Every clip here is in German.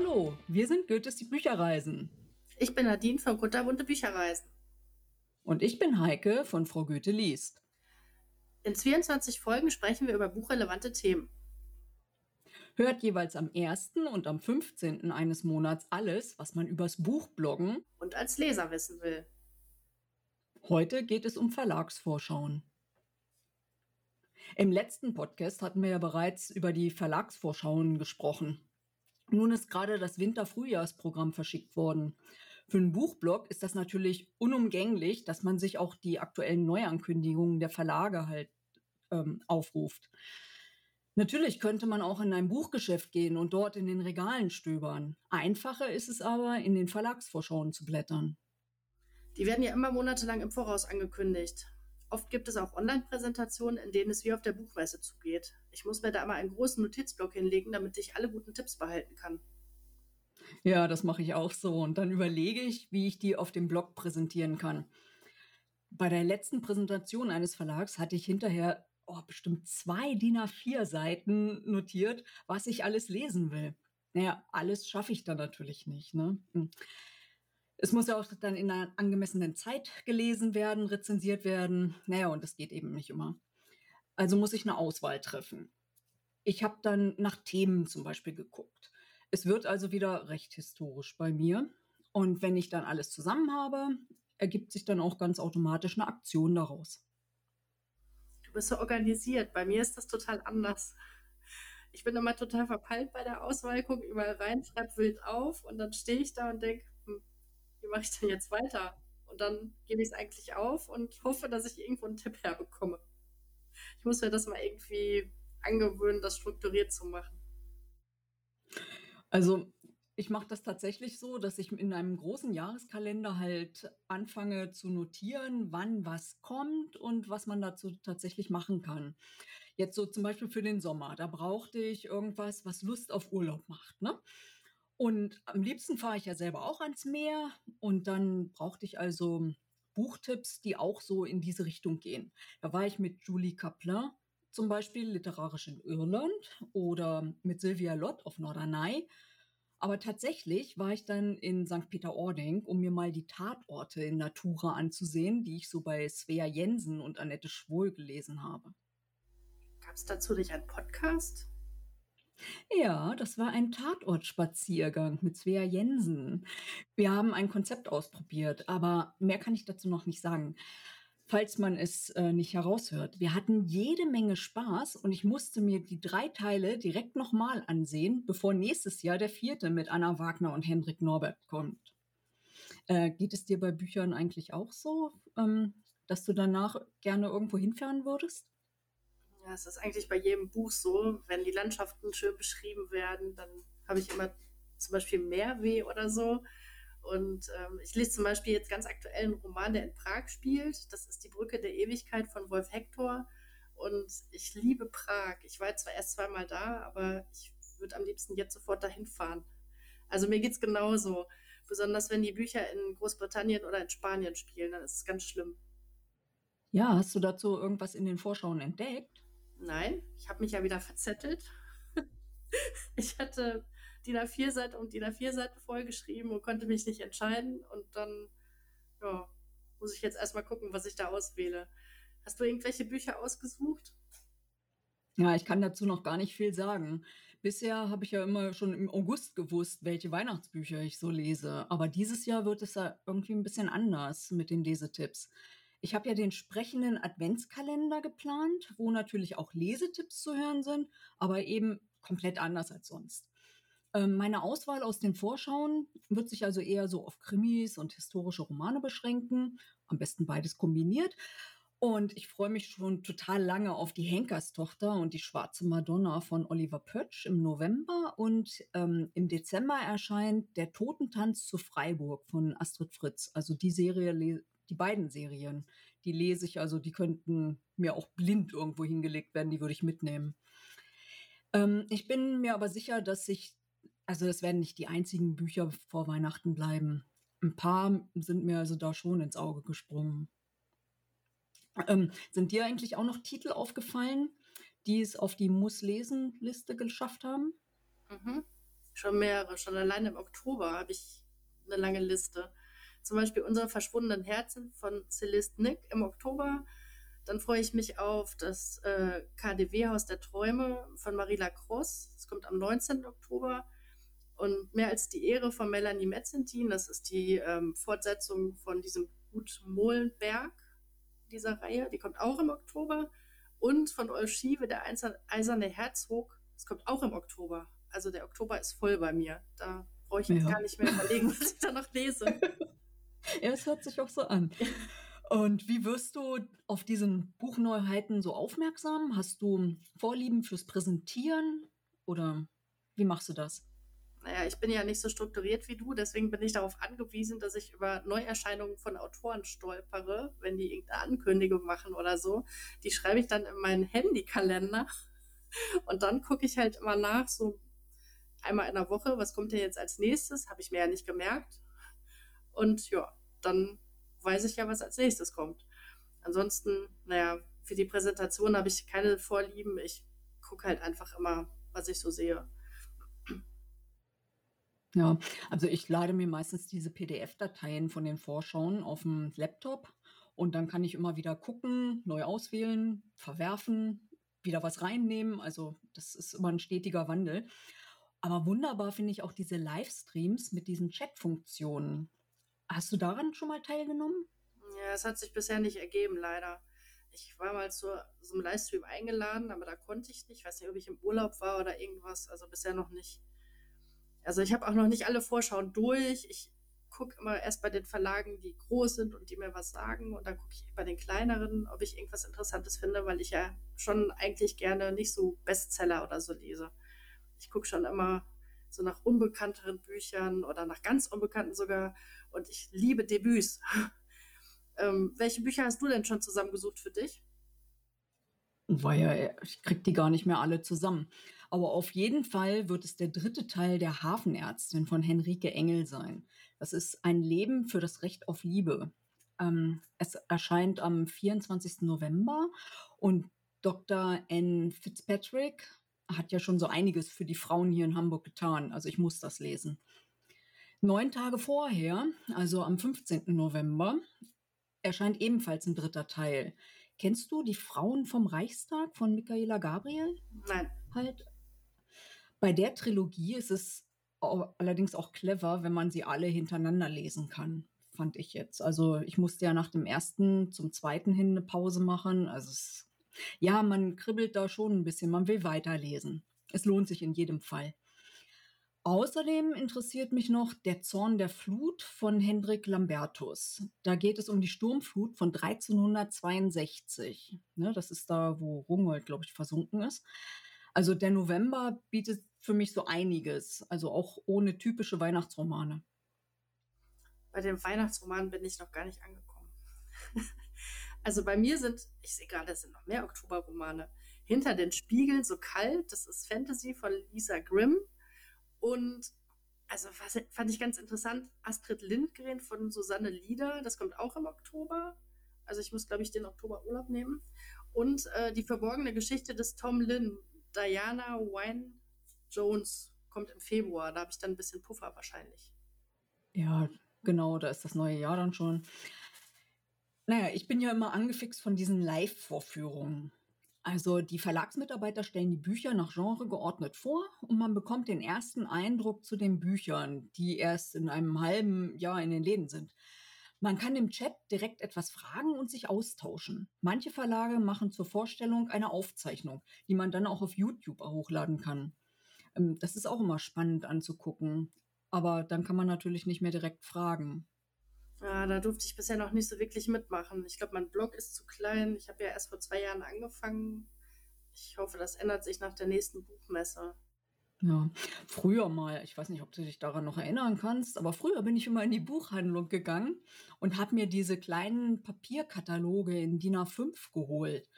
Hallo, wir sind Goethes die Bücherreisen. Ich bin Nadine von Kunterbunte Bücherreisen. Und ich bin Heike von Frau Goethe liest. In 22 Folgen sprechen wir über buchrelevante Themen. Hört jeweils am 1. und am 15. eines Monats alles, was man übers Buch bloggen und als Leser wissen will. Heute geht es um Verlagsvorschauen. Im letzten Podcast hatten wir ja bereits über die Verlagsvorschauen gesprochen. Nun ist gerade das Winter-Frühjahrsprogramm verschickt worden. Für einen Buchblog ist das natürlich unumgänglich, dass man sich auch die aktuellen Neuankündigungen der Verlage halt ähm, aufruft. Natürlich könnte man auch in ein Buchgeschäft gehen und dort in den Regalen stöbern. Einfacher ist es aber, in den Verlagsvorschauen zu blättern. Die werden ja immer monatelang im Voraus angekündigt. Oft gibt es auch Online-Präsentationen, in denen es wie auf der Buchmesse zugeht. Ich muss mir da immer einen großen Notizblock hinlegen, damit ich alle guten Tipps behalten kann. Ja, das mache ich auch so. Und dann überlege ich, wie ich die auf dem Blog präsentieren kann. Bei der letzten Präsentation eines Verlags hatte ich hinterher oh, bestimmt zwei DIN A4 Seiten notiert, was ich alles lesen will. Naja, alles schaffe ich dann natürlich nicht. Ne? Es muss ja auch dann in einer angemessenen Zeit gelesen werden, rezensiert werden. Naja, und das geht eben nicht immer. Also muss ich eine Auswahl treffen. Ich habe dann nach Themen zum Beispiel geguckt. Es wird also wieder recht historisch bei mir. Und wenn ich dann alles zusammen habe, ergibt sich dann auch ganz automatisch eine Aktion daraus. Du bist so organisiert. Bei mir ist das total anders. Ich bin immer total verpeilt bei der Auswahl, gucke überall rein, schreibe wild auf und dann stehe ich da und denke, wie mache ich denn jetzt weiter? Und dann gebe ich es eigentlich auf und hoffe, dass ich irgendwo einen Tipp herbekomme. Ich muss mir das mal irgendwie angewöhnen, das strukturiert zu machen. Also ich mache das tatsächlich so, dass ich in einem großen Jahreskalender halt anfange zu notieren, wann was kommt und was man dazu tatsächlich machen kann. Jetzt so zum Beispiel für den Sommer, da brauchte ich irgendwas, was Lust auf Urlaub macht. Ne? Und am liebsten fahre ich ja selber auch ans Meer und dann brauchte ich also Buchtipps, die auch so in diese Richtung gehen. Da war ich mit Julie Kaplan zum Beispiel literarisch in Irland oder mit Sylvia Lott auf Norderney. Aber tatsächlich war ich dann in St. Peter-Ording, um mir mal die Tatorte in Natura anzusehen, die ich so bei Svea Jensen und Annette Schwohl gelesen habe. Gab es dazu nicht einen Podcast? Ja, das war ein Tatortspaziergang mit Svea Jensen. Wir haben ein Konzept ausprobiert, aber mehr kann ich dazu noch nicht sagen. Falls man es äh, nicht heraushört. Wir hatten jede Menge Spaß und ich musste mir die drei Teile direkt nochmal ansehen, bevor nächstes Jahr der vierte mit Anna Wagner und Hendrik Norbert kommt. Äh, geht es dir bei Büchern eigentlich auch so, ähm, dass du danach gerne irgendwo hinfahren würdest? Ja, es ist eigentlich bei jedem Buch so, wenn die Landschaften schön beschrieben werden, dann habe ich immer zum Beispiel Meerweh oder so. Und ähm, ich lese zum Beispiel jetzt ganz aktuell einen Roman, der in Prag spielt. Das ist Die Brücke der Ewigkeit von Wolf Hector. Und ich liebe Prag. Ich war zwar erst zweimal da, aber ich würde am liebsten jetzt sofort dahin fahren. Also mir geht es genauso. Besonders wenn die Bücher in Großbritannien oder in Spanien spielen, dann ist es ganz schlimm. Ja, hast du dazu irgendwas in den Vorschauen entdeckt? Nein, ich habe mich ja wieder verzettelt. ich hatte DIN A4-Seite und DIN A4-Seite vollgeschrieben und konnte mich nicht entscheiden. Und dann ja, muss ich jetzt erstmal gucken, was ich da auswähle. Hast du irgendwelche Bücher ausgesucht? Ja, ich kann dazu noch gar nicht viel sagen. Bisher habe ich ja immer schon im August gewusst, welche Weihnachtsbücher ich so lese. Aber dieses Jahr wird es ja irgendwie ein bisschen anders mit den Lesetipps. Ich habe ja den sprechenden Adventskalender geplant, wo natürlich auch Lesetipps zu hören sind, aber eben komplett anders als sonst. Ähm, meine Auswahl aus den Vorschauen wird sich also eher so auf Krimis und historische Romane beschränken, am besten beides kombiniert. Und ich freue mich schon total lange auf die Henkerstochter und die Schwarze Madonna von Oliver Pötsch im November. Und ähm, im Dezember erscheint Der Totentanz zu Freiburg von Astrid Fritz. Also die Serie die beiden Serien. Die lese ich, also die könnten mir auch blind irgendwo hingelegt werden, die würde ich mitnehmen. Ähm, ich bin mir aber sicher, dass ich, also das werden nicht die einzigen Bücher vor Weihnachten bleiben. Ein paar sind mir also da schon ins Auge gesprungen. Ähm, sind dir eigentlich auch noch Titel aufgefallen, die es auf die Muss-Lesen-Liste geschafft haben? Mhm. Schon mehrere, schon allein im Oktober habe ich eine lange Liste. Zum Beispiel Unsere verschwundenen Herzen von Celeste Nick im Oktober. Dann freue ich mich auf das äh, KDW Haus der Träume von Marila Cross. Das kommt am 19. Oktober. Und Mehr als die Ehre von Melanie Metzentin. Das ist die ähm, Fortsetzung von diesem Gut Mohlenberg dieser Reihe. Die kommt auch im Oktober. Und von Olschive, der Eiserne Herzog. Das kommt auch im Oktober. Also der Oktober ist voll bei mir. Da brauche ich jetzt ja. gar nicht mehr überlegen, was ich da noch lese. ja, es hört sich auch so an. Und wie wirst du auf diesen Buchneuheiten so aufmerksam? Hast du Vorlieben fürs Präsentieren oder wie machst du das? Naja, ich bin ja nicht so strukturiert wie du, deswegen bin ich darauf angewiesen, dass ich über Neuerscheinungen von Autoren stolpere, wenn die irgendeine Ankündigung machen oder so. Die schreibe ich dann in meinen Handykalender und dann gucke ich halt immer nach, so einmal in der Woche, was kommt denn jetzt als nächstes? Habe ich mir ja nicht gemerkt. Und ja, dann weiß ich ja, was als nächstes kommt. Ansonsten, naja, für die Präsentation habe ich keine Vorlieben. Ich gucke halt einfach immer, was ich so sehe. Ja, also ich lade mir meistens diese PDF-Dateien von den Vorschauen auf dem Laptop und dann kann ich immer wieder gucken, neu auswählen, verwerfen, wieder was reinnehmen. Also das ist immer ein stetiger Wandel. Aber wunderbar finde ich auch diese Livestreams mit diesen Chat-Funktionen. Hast du daran schon mal teilgenommen? Ja, es hat sich bisher nicht ergeben, leider. Ich war mal zu so einem Livestream eingeladen, aber da konnte ich nicht. Ich weiß nicht, ob ich im Urlaub war oder irgendwas. Also bisher noch nicht. Also ich habe auch noch nicht alle Vorschauen durch. Ich gucke immer erst bei den Verlagen, die groß sind und die mir was sagen. Und dann gucke ich bei den kleineren, ob ich irgendwas Interessantes finde, weil ich ja schon eigentlich gerne nicht so Bestseller oder so lese ich gucke schon immer so nach unbekannteren Büchern oder nach ganz unbekannten sogar. Und ich liebe Debüts. ähm, welche Bücher hast du denn schon zusammengesucht für dich? Ja, ich krieg die gar nicht mehr alle zusammen. Aber auf jeden Fall wird es der dritte Teil der Hafenärztin von Henrike Engel sein. Das ist ein Leben für das Recht auf Liebe. Ähm, es erscheint am 24. November und Dr. N. Fitzpatrick hat ja schon so einiges für die Frauen hier in Hamburg getan. Also ich muss das lesen. Neun Tage vorher, also am 15. November, erscheint ebenfalls ein dritter Teil. Kennst du die Frauen vom Reichstag von Michaela Gabriel? Nein. Halt. Bei der Trilogie ist es allerdings auch clever, wenn man sie alle hintereinander lesen kann, fand ich jetzt. Also ich musste ja nach dem ersten zum zweiten hin eine Pause machen. Also es ja, man kribbelt da schon ein bisschen, man will weiterlesen. Es lohnt sich in jedem Fall. Außerdem interessiert mich noch Der Zorn der Flut von Hendrik Lambertus. Da geht es um die Sturmflut von 1362. Ne, das ist da, wo Rungold, glaube ich, versunken ist. Also der November bietet für mich so einiges, also auch ohne typische Weihnachtsromane. Bei den Weihnachtsromanen bin ich noch gar nicht angekommen. Also bei mir sind, ich sehe gerade, es sind noch mehr Oktoberromane. Hinter den Spiegeln, so kalt, das ist Fantasy von Lisa Grimm. Und also was, fand ich ganz interessant, Astrid Lindgren von Susanne Lieder, das kommt auch im Oktober. Also ich muss, glaube ich, den Oktober Urlaub nehmen. Und äh, die verborgene Geschichte des Tom Lynn, Diana Wine Jones, kommt im Februar. Da habe ich dann ein bisschen Puffer wahrscheinlich. Ja, genau, da ist das neue Jahr dann schon. Naja, ich bin ja immer angefixt von diesen Live-Vorführungen. Also die Verlagsmitarbeiter stellen die Bücher nach Genre geordnet vor und man bekommt den ersten Eindruck zu den Büchern, die erst in einem halben Jahr in den Läden sind. Man kann im Chat direkt etwas fragen und sich austauschen. Manche Verlage machen zur Vorstellung eine Aufzeichnung, die man dann auch auf YouTube hochladen kann. Ähm, das ist auch immer spannend anzugucken, aber dann kann man natürlich nicht mehr direkt fragen. Ja, da durfte ich bisher noch nicht so wirklich mitmachen. Ich glaube, mein Blog ist zu klein. Ich habe ja erst vor zwei Jahren angefangen. Ich hoffe, das ändert sich nach der nächsten Buchmesse. Ja, früher mal, ich weiß nicht, ob du dich daran noch erinnern kannst, aber früher bin ich immer in die Buchhandlung gegangen und habe mir diese kleinen Papierkataloge in DIN A5 geholt.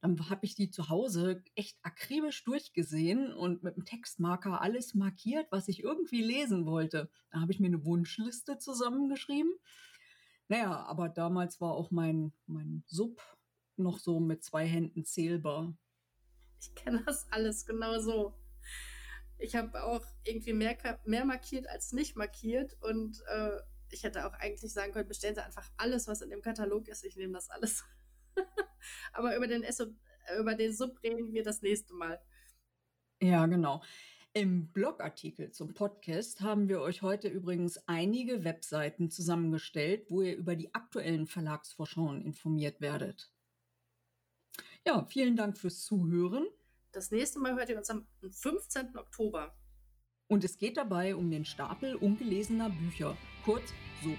Dann habe ich die zu Hause echt akribisch durchgesehen und mit dem Textmarker alles markiert, was ich irgendwie lesen wollte. Da habe ich mir eine Wunschliste zusammengeschrieben naja, aber damals war auch mein, mein Sub noch so mit zwei Händen zählbar. Ich kenne das alles genau so. Ich habe auch irgendwie mehr, mehr markiert als nicht markiert und äh, ich hätte auch eigentlich sagen können, bestellen Sie einfach alles, was in dem Katalog ist. Ich nehme das alles. Aber über den, über den Sub reden wir das nächste Mal. Ja, genau. Im Blogartikel zum Podcast haben wir euch heute übrigens einige Webseiten zusammengestellt, wo ihr über die aktuellen Verlagsvorschungen informiert werdet. Ja, vielen Dank fürs Zuhören. Das nächste Mal hört ihr uns am 15. Oktober. Und es geht dabei um den Stapel ungelesener Bücher, kurz SUB.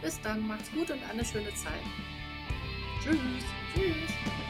Bis dann, macht's gut und eine schöne Zeit. Tschüss. Tschüss.